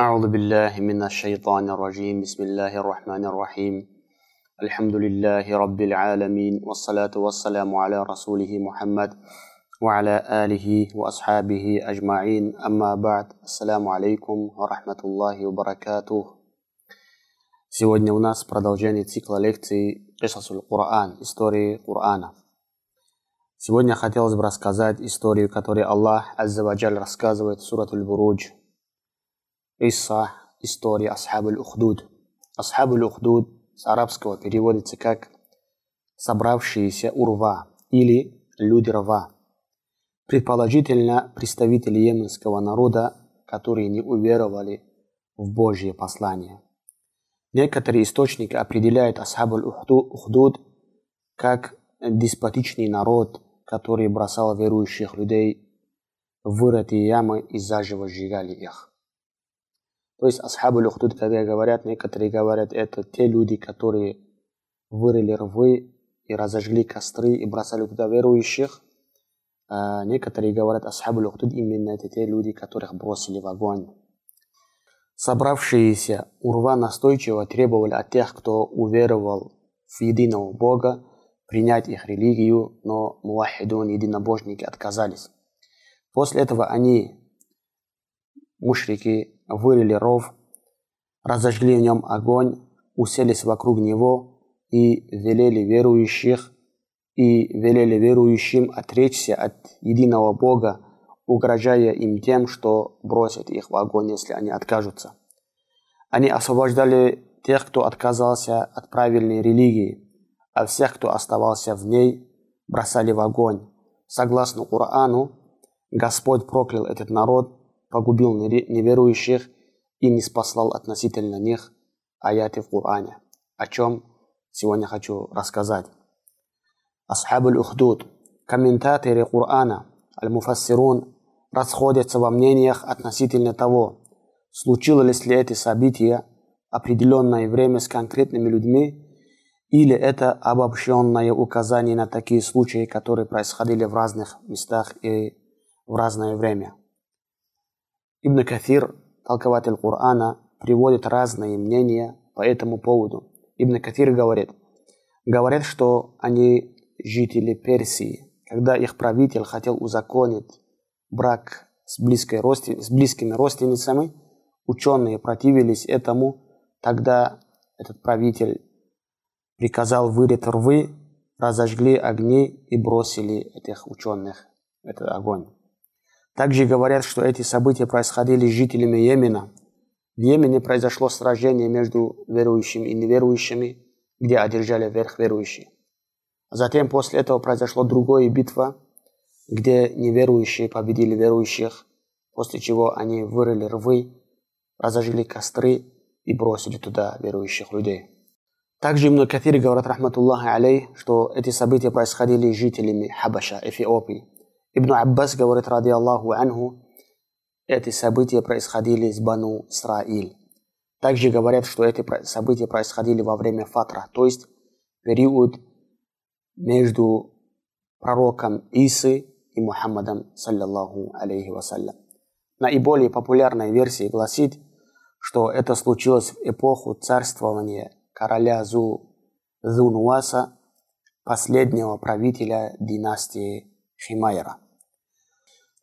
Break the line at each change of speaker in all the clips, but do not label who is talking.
أعوذ بالله من الشيطان الرجيم بسم الله الرحمن الرحيم الحمد لله رب العالمين والصلاة والسلام على رسوله محمد وعلى آله وأصحابه أجمعين أما بعد السلام عليكم ورحمة الله وبركاته Сегодня у нас продолжение цикла лекций Кисасуль Кур'ан, истории Корана. Сегодня хотелось бы рассказать историю, которую Аллах Аззаваджаль рассказывает в Суратуль Бурудж. Исса, история Асхабуль Ухдуд. Асхабуль Ухдуд с арабского переводится как «собравшиеся урва» или «люди рва». Предположительно, представители йеменского народа, которые не уверовали в Божье послание. Некоторые источники определяют Асхабуль Ухдуд как деспотичный народ, который бросал верующих людей в вырытые ямы и заживо сжигали их. То есть Асхабуль Ухдуд, когда говорят, некоторые говорят, это те люди, которые вырыли рвы и разожгли костры и бросали туда верующих. А некоторые говорят, Асхабуль Ухдуд именно это те люди, которых бросили в огонь. Собравшиеся урва настойчиво требовали от тех, кто уверовал в единого Бога, принять их религию, но муахидун, единобожники, отказались. После этого они, мушрики, вырыли ров, разожгли в нем огонь, уселись вокруг него и велели верующих и велели верующим отречься от единого Бога угрожая им тем, что бросят их в огонь, если они откажутся. Они освобождали тех, кто отказался от правильной религии, а всех, кто оставался в ней, бросали в огонь. Согласно Корану, Господь проклял этот народ, погубил неверующих и не спаслал относительно них аяты в Коране, о чем сегодня хочу рассказать. Асхабуль Ухдуд, комментаторы Корана, Аль-Муфассирун, расходятся во мнениях относительно того, случилось ли это событие определенное время с конкретными людьми, или это обобщенное указание на такие случаи, которые происходили в разных местах и в разное время. Ибн Кафир, толкователь Корана, приводит разные мнения по этому поводу. Ибн Кафир говорит, говорят, что они жители Персии, когда их правитель хотел узаконить брак с, близкой родствен... с близкими родственницами. Ученые противились этому. Тогда этот правитель приказал вырыть рвы, разожгли огни и бросили этих ученых этот огонь. Также говорят, что эти события происходили с жителями Йемена. В Йемене произошло сражение между верующими и неверующими, где одержали верх верующие. Затем после этого произошло другое битва где неверующие победили верующих, после чего они вырыли рвы, разожгли костры и бросили туда верующих людей. Также Ибн Кафир говорит, рахматуллахи алей, что эти события происходили с жителями Хабаша, Эфиопии. Ибн Аббас говорит, ради Аллаху анху, эти события происходили с Бану Исраиль. Также говорят, что эти события происходили во время фатра, то есть период между пророком Исы и Мухаммадом, саллиллаху алейхи вассалям. Наиболее популярная версия гласит, что это случилось в эпоху царствования короля Зу Зунуаса, последнего правителя династии Химайра.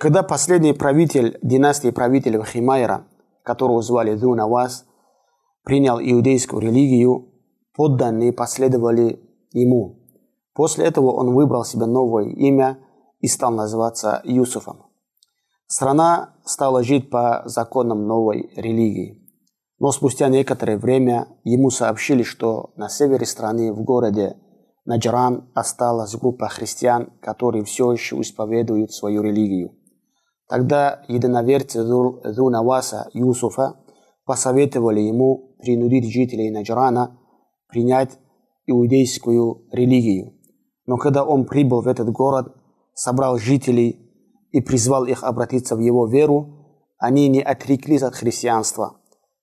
Когда последний правитель династии правителей Химайра, которого звали Зунавас, принял иудейскую религию, подданные последовали ему. После этого он выбрал себе новое имя – и стал называться Юсуфом. Страна стала жить по законам новой религии. Но спустя некоторое время ему сообщили, что на севере страны, в городе Наджран, осталась группа христиан, которые все еще исповедуют свою религию. Тогда единоверцы Зунаваса Юсуфа посоветовали ему принудить жителей Наджрана принять иудейскую религию. Но когда он прибыл в этот город, собрал жителей и призвал их обратиться в его веру, они не отреклись от христианства,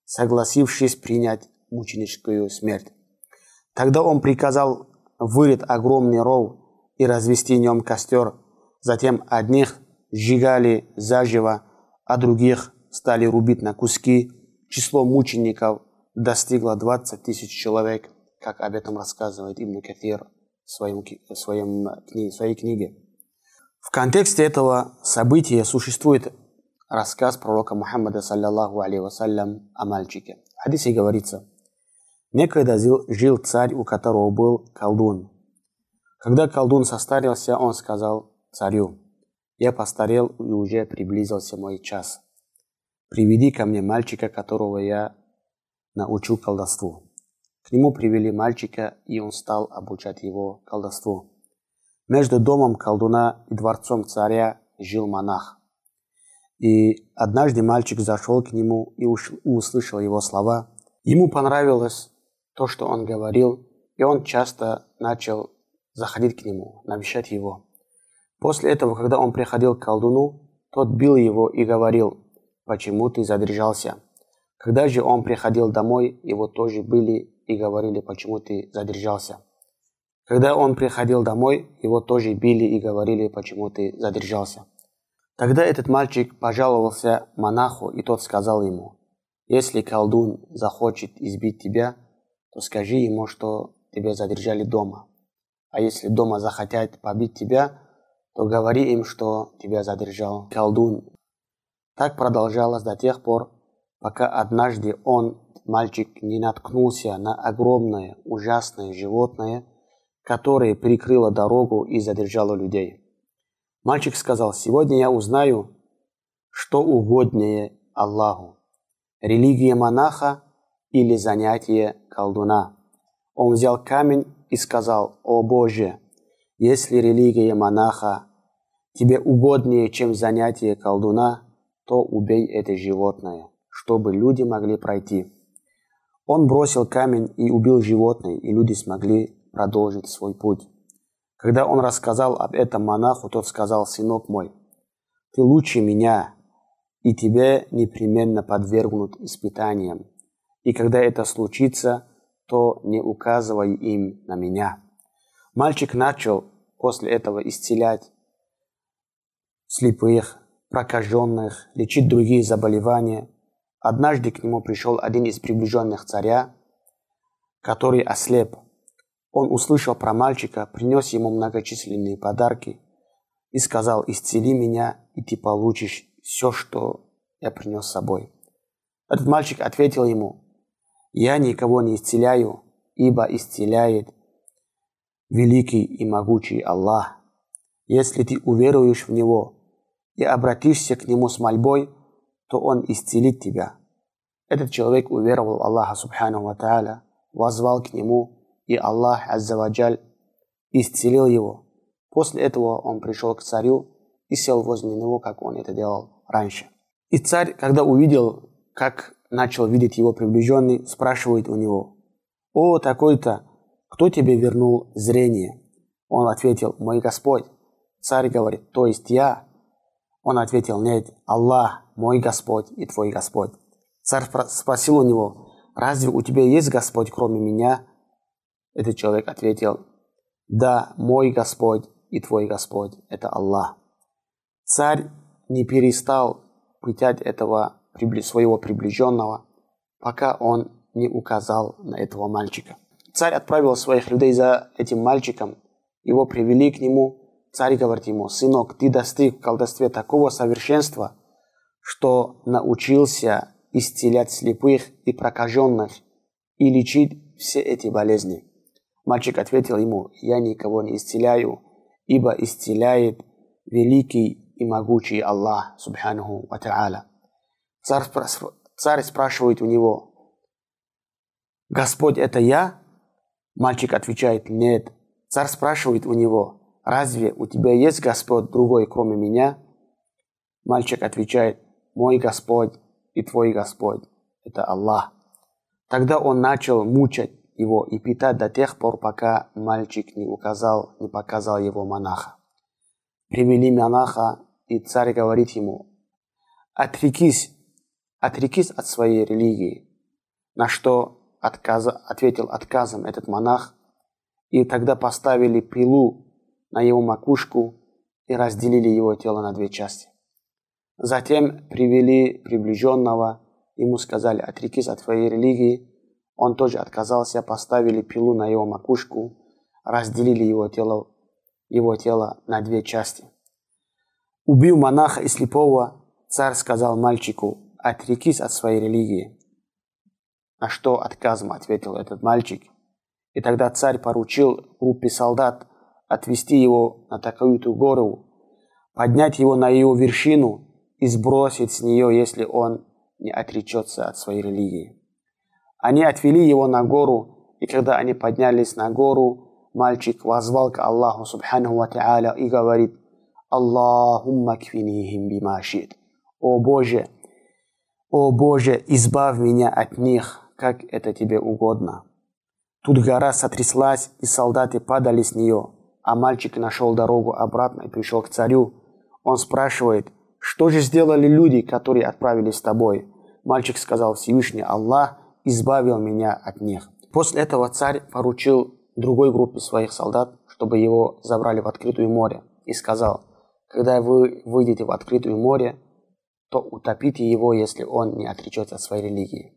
согласившись принять мученическую смерть. Тогда он приказал вырыть огромный ров и развести в нем костер. Затем одних сжигали заживо, а других стали рубить на куски, число мучеников достигло 20 тысяч человек, как об этом рассказывает Ибн Кафир в, своем, в, своем, в своей книге. В контексте этого события существует рассказ пророка Мухаммада, саллиллаху вассалям, о мальчике. В хадисе говорится, некогда жил царь, у которого был колдун. Когда колдун состарился, он сказал царю, я постарел и уже приблизился мой час. Приведи ко мне мальчика, которого я научу колдовству. К нему привели мальчика, и он стал обучать его колдовству. Между домом колдуна и дворцом царя жил монах. И однажды мальчик зашел к нему и услышал его слова. Ему понравилось то, что он говорил, и он часто начал заходить к нему, навещать его. После этого, когда он приходил к колдуну, тот бил его и говорил, «Почему ты задержался?» Когда же он приходил домой, его тоже были и говорили, «Почему ты задержался?» Когда он приходил домой, его тоже били и говорили, «Почему ты задержался?» Тогда этот мальчик пожаловался монаху, и тот сказал ему, «Если колдун захочет избить тебя, то скажи ему, что тебя задержали дома. А если дома захотят побить тебя, то говори им, что тебя задержал колдун. Так продолжалось до тех пор, пока однажды он, мальчик, не наткнулся на огромное, ужасное животное, которое перекрыло дорогу и задержало людей. Мальчик сказал, сегодня я узнаю, что угоднее Аллаху. Религия монаха или занятие колдуна. Он взял камень и сказал, о Боже, если религия монаха тебе угоднее, чем занятие колдуна, то убей это животное, чтобы люди могли пройти. Он бросил камень и убил животное, и люди смогли продолжить свой путь. Когда он рассказал об этом монаху, тот сказал, «Сынок мой, ты лучше меня, и тебе непременно подвергнут испытаниям. И когда это случится, то не указывай им на меня». Мальчик начал после этого исцелять слепых, прокаженных, лечить другие заболевания. Однажды к нему пришел один из приближенных царя, который ослеп. Он услышал про мальчика, принес ему многочисленные подарки и сказал, исцели меня, и ты получишь все, что я принес с собой. Этот мальчик ответил ему, я никого не исцеляю, ибо исцеляет великий и могучий Аллах. Если ты уверуешь в Него, и обратишься к Нему с мольбой, то Он исцелит тебя. Этот человек уверовал в Аллаха Субхану Ва Тааля, возвал к Нему, и Аллах Аззаваджаль исцелил его. После этого он пришел к царю и сел возле него, как он это делал раньше. И царь, когда увидел, как начал видеть его приближенный, спрашивает у него, «О, такой-то, кто тебе вернул зрение?» Он ответил, «Мой Господь». Царь говорит, «То есть я?» Он ответил, нет, Аллах, мой Господь и твой Господь. Царь спросил у него, разве у тебя есть Господь, кроме меня? Этот человек ответил, да, мой Господь и твой Господь – это Аллах. Царь не перестал пытать этого своего приближенного, пока он не указал на этого мальчика. Царь отправил своих людей за этим мальчиком, его привели к нему – Царь говорит ему, сынок, ты достиг в колдовстве такого совершенства, что научился исцелять слепых и прокаженных и лечить все эти болезни. Мальчик ответил ему, я никого не исцеляю, ибо исцеляет великий и могучий Аллах, субханаху ва царь спрашивает у него, Господь это я? Мальчик отвечает, нет. Царь спрашивает у него, разве у тебя есть Господь другой, кроме меня? Мальчик отвечает, мой Господь и твой Господь – это Аллах. Тогда он начал мучать его и питать до тех пор, пока мальчик не указал, не показал его монаха. Привели монаха, и царь говорит ему, отрекись, отрекись от своей религии. На что отказа, ответил отказом этот монах, и тогда поставили пилу на его макушку и разделили его тело на две части. Затем привели приближенного ему сказали, отрекись от твоей религии, он тоже отказался, поставили пилу на его макушку, разделили его тело, его тело на две части. Убил монаха и слепого, царь сказал мальчику, отрекись от своей религии. На что отказом ответил этот мальчик. И тогда царь поручил группе солдат отвести его на такую-то гору, поднять его на ее вершину и сбросить с нее, если он не отречется от своей религии. Они отвели его на гору, и когда они поднялись на гору, мальчик возвал к Аллаху Субханаху Ва Та'аля и говорит, Аллахумма кфинихим бимашит. О Боже, о Боже, избавь меня от них, как это тебе угодно. Тут гора сотряслась, и солдаты падали с нее, а мальчик нашел дорогу обратно и пришел к царю. Он спрашивает, что же сделали люди, которые отправились с тобой? Мальчик сказал, Всевышний Аллах избавил меня от них. После этого царь поручил другой группе своих солдат, чтобы его забрали в открытое море, и сказал, когда вы выйдете в открытое море, то утопите его, если он не отречется от своей религии.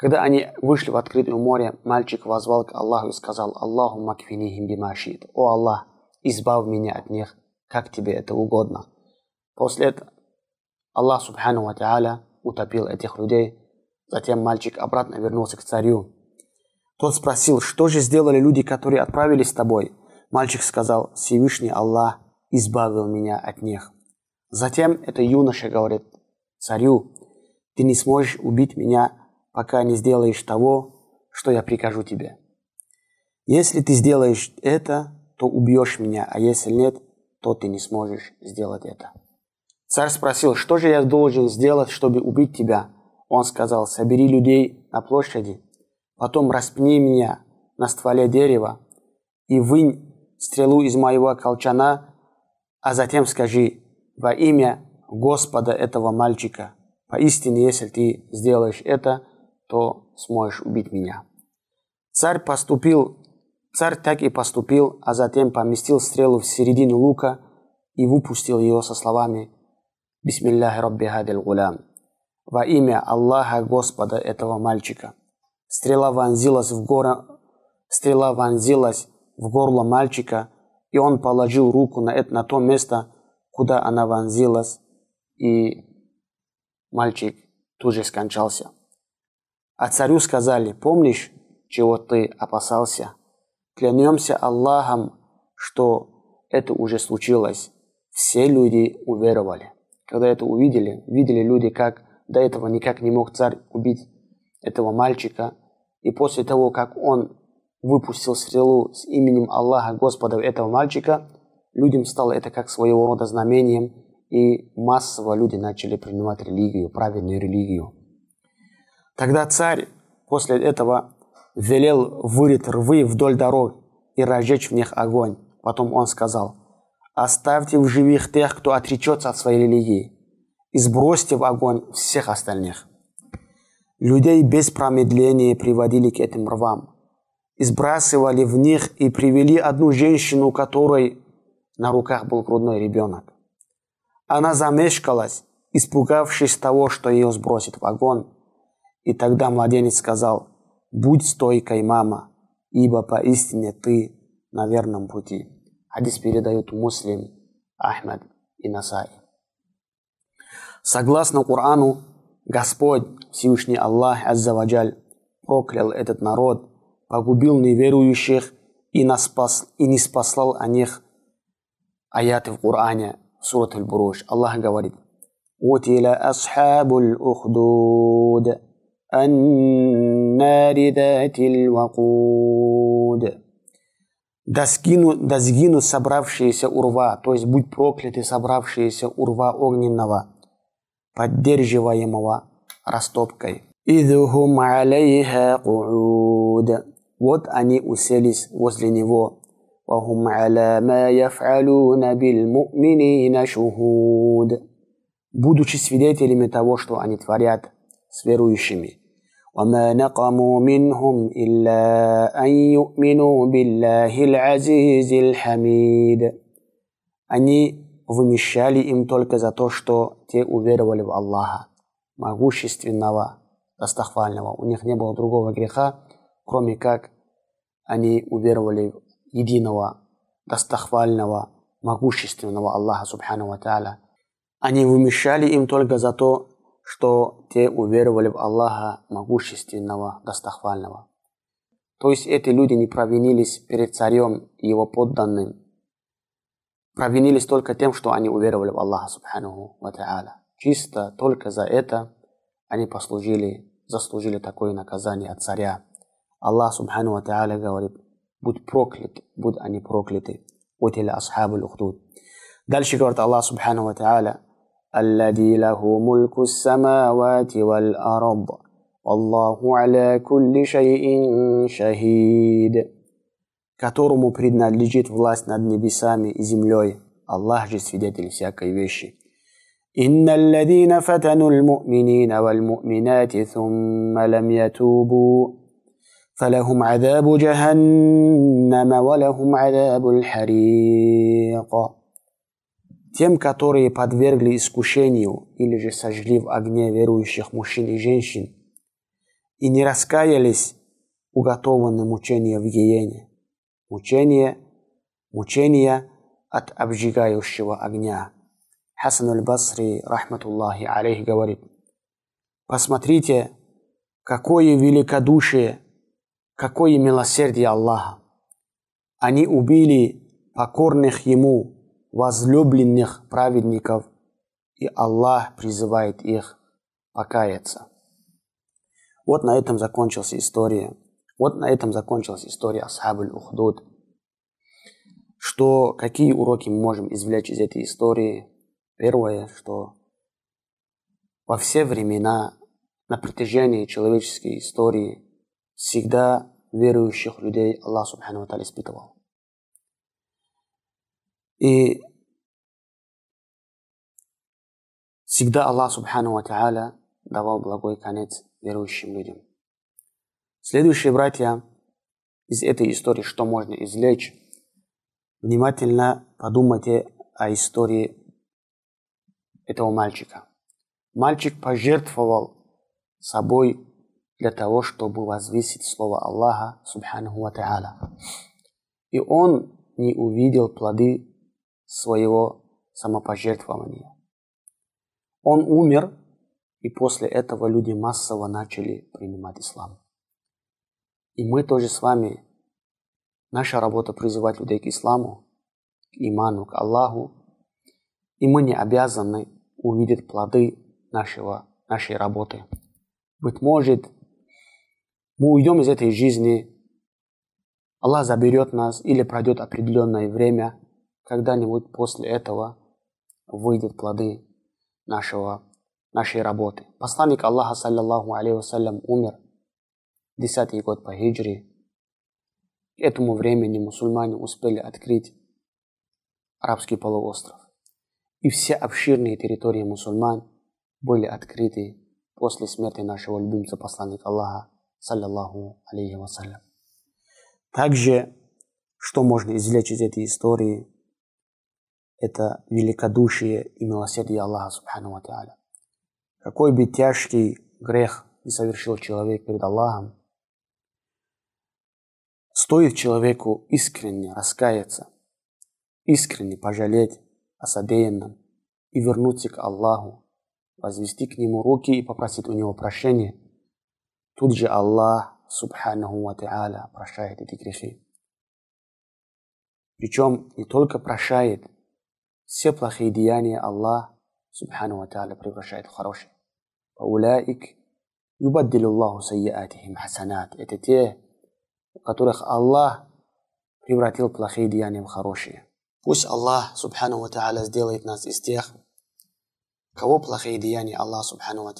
Когда они вышли в открытое море, мальчик возвал к Аллаху и сказал, Аллаху макфинихим бимашит. О Аллах, избавь меня от них, как тебе это угодно. После этого Аллах Субхану Ва Та'аля утопил этих людей. Затем мальчик обратно вернулся к царю. Тот спросил, что же сделали люди, которые отправились с тобой? Мальчик сказал, Всевышний Аллах избавил меня от них. Затем это юноша говорит царю, ты не сможешь убить меня, пока не сделаешь того, что я прикажу тебе. Если ты сделаешь это, то убьешь меня, а если нет, то ты не сможешь сделать это. Царь спросил, что же я должен сделать, чтобы убить тебя? Он сказал, собери людей на площади, потом распни меня на стволе дерева и вынь стрелу из моего колчана, а затем скажи во имя Господа этого мальчика. Поистине, если ты сделаешь это, то сможешь убить меня. Царь поступил, царь так и поступил, а затем поместил стрелу в середину лука и выпустил ее со словами Бисмилляхи Рабби Хадил Гулям. Во имя Аллаха Господа этого мальчика. Стрела вонзилась в, горо... Стрела вонзилась в горло мальчика, и он положил руку на, это, на то место, куда она вонзилась, и мальчик тут же скончался. А царю сказали, помнишь, чего ты опасался? Клянемся Аллахом, что это уже случилось. Все люди уверовали. Когда это увидели, видели люди, как до этого никак не мог царь убить этого мальчика. И после того, как он выпустил стрелу с именем Аллаха, Господа этого мальчика, людям стало это как своего рода знамением, и массово люди начали принимать религию, правильную религию. Тогда царь после этого велел вырыть рвы вдоль дорог и разжечь в них огонь. Потом он сказал, Оставьте в живых тех, кто отречется от своей религии, и сбросьте в огонь всех остальных. Людей без промедления приводили к этим рвам, и сбрасывали в них и привели одну женщину, у которой на руках был грудной ребенок. Она замешкалась, испугавшись того, что ее сбросит в огонь. И тогда младенец сказал, «Будь стойкой, мама, ибо поистине ты на верном пути». Хадис передают муслим, Ахмед и Насай. Согласно Корану, Господь, Всевышний Аллах Аззаваджаль, проклял этот народ, погубил неверующих и, нас и не спаслал о них аяты в Коране, сурат аль-Буруш. Аллах говорит, «Утиля асхабуль ухдуд». النار ذات الوقود да, скину, да сгину собравшиеся урва, то есть будь прокляты собравшиеся урва огненного, поддерживаемого растопкой. Идхум алейха Вот они уселись возле него. وهم على ما يفعلون بالمؤمنين شهود будучи свидетелями того, что они творят с верующими. وما نقموا منهم إلا أن يؤمنوا بالله العزيز الحميد Они вымещали им только за то, что те уверовали в Аллаха, могущественного, достохвального. У них не было другого греха, кроме как они уверовали в единого, достохвального, могущественного Аллаха Субхану Ва Тааля. Они вымещали им только за то, что те уверовали в Аллаха могущественного, достохвального. То есть эти люди не провинились перед царем и его подданным. Провинились только тем, что они уверовали в Аллаха Субхану Ва. Чисто только за это они послужили, заслужили такое наказание от царя. Аллах Субхану Ва говорит, будь проклят, будь они прокляты. Утиля асхабу лухдуд. Дальше говорит Аллах Субхану Ва الذي له ملك السماوات والأرض والله على كل شيء شهيد которому принадлежит власть над небесами и землей. Аллах же свидетель всякой вещи. إن الذين فتنوا المؤمنين والمؤمنات ثم لم يتوبوا فلهم عذاب جهنم ولهم عذاب الحريق Тем, которые подвергли искушению или же сожгли в огне верующих мужчин и женщин и не раскаялись, уготованы мучения в гиене. Мучение, мучение от обжигающего огня. Хасан аль-Басри, рахматуллахи алейх, говорит, посмотрите, какое великодушие, какое милосердие Аллаха. Они убили покорных Ему, возлюбленных праведников, и Аллах призывает их покаяться. Вот на этом закончилась история. Вот на этом закончилась история Асхабуль Ухдуд. Что, какие уроки мы можем извлечь из этой истории? Первое, что во все времена, на протяжении человеческой истории, всегда верующих людей Аллах Субхану Ва испытывал. И всегда Аллах Субхану Ва Та'аля давал благой конец верующим людям. Следующие братья, из этой истории что можно извлечь? Внимательно подумайте о истории этого мальчика. Мальчик пожертвовал собой для того, чтобы возвысить слово Аллаха, Субханаху Ва. И он не увидел плоды своего самопожертвования. Он умер, и после этого люди массово начали принимать ислам. И мы тоже с вами, наша работа призывать людей к исламу, к иману, к Аллаху, и мы не обязаны увидеть плоды нашего, нашей работы. Быть может, мы уйдем из этой жизни, Аллах заберет нас или пройдет определенное время – когда-нибудь после этого выйдут плоды нашего, нашей работы. Посланник Аллаха, саллиллаху алейхи вассалям, умер десятый год по хиджре. К этому времени мусульмане успели открыть арабский полуостров. И все обширные территории мусульман были открыты после смерти нашего любимца посланника Аллаха, саллиллаху алейхи вассалям. Также, что можно извлечь из этой истории – это великодушие и милосердие Аллаха Субхану Ва. Какой бы тяжкий грех не совершил человек перед Аллахом, стоит человеку искренне раскаяться, искренне пожалеть о содеянном и вернуться к Аллаху, возвести к Нему руки и попросить у Него прощения, тут же Аллах, Субханаху Ва прощает эти грехи. Причем не только прощает, все плохие деяния Аллах, Субхану Ва Та'аля, превращает в хорошие. Улаик юбаддилу Аллаху сайятихим хасанат. Это те, у которых Аллах превратил плохие деяния в хорошие. Пусть Аллах, Субхану Ва Та'аля, сделает нас из тех, кого плохие деяния Аллах, Субхану Ва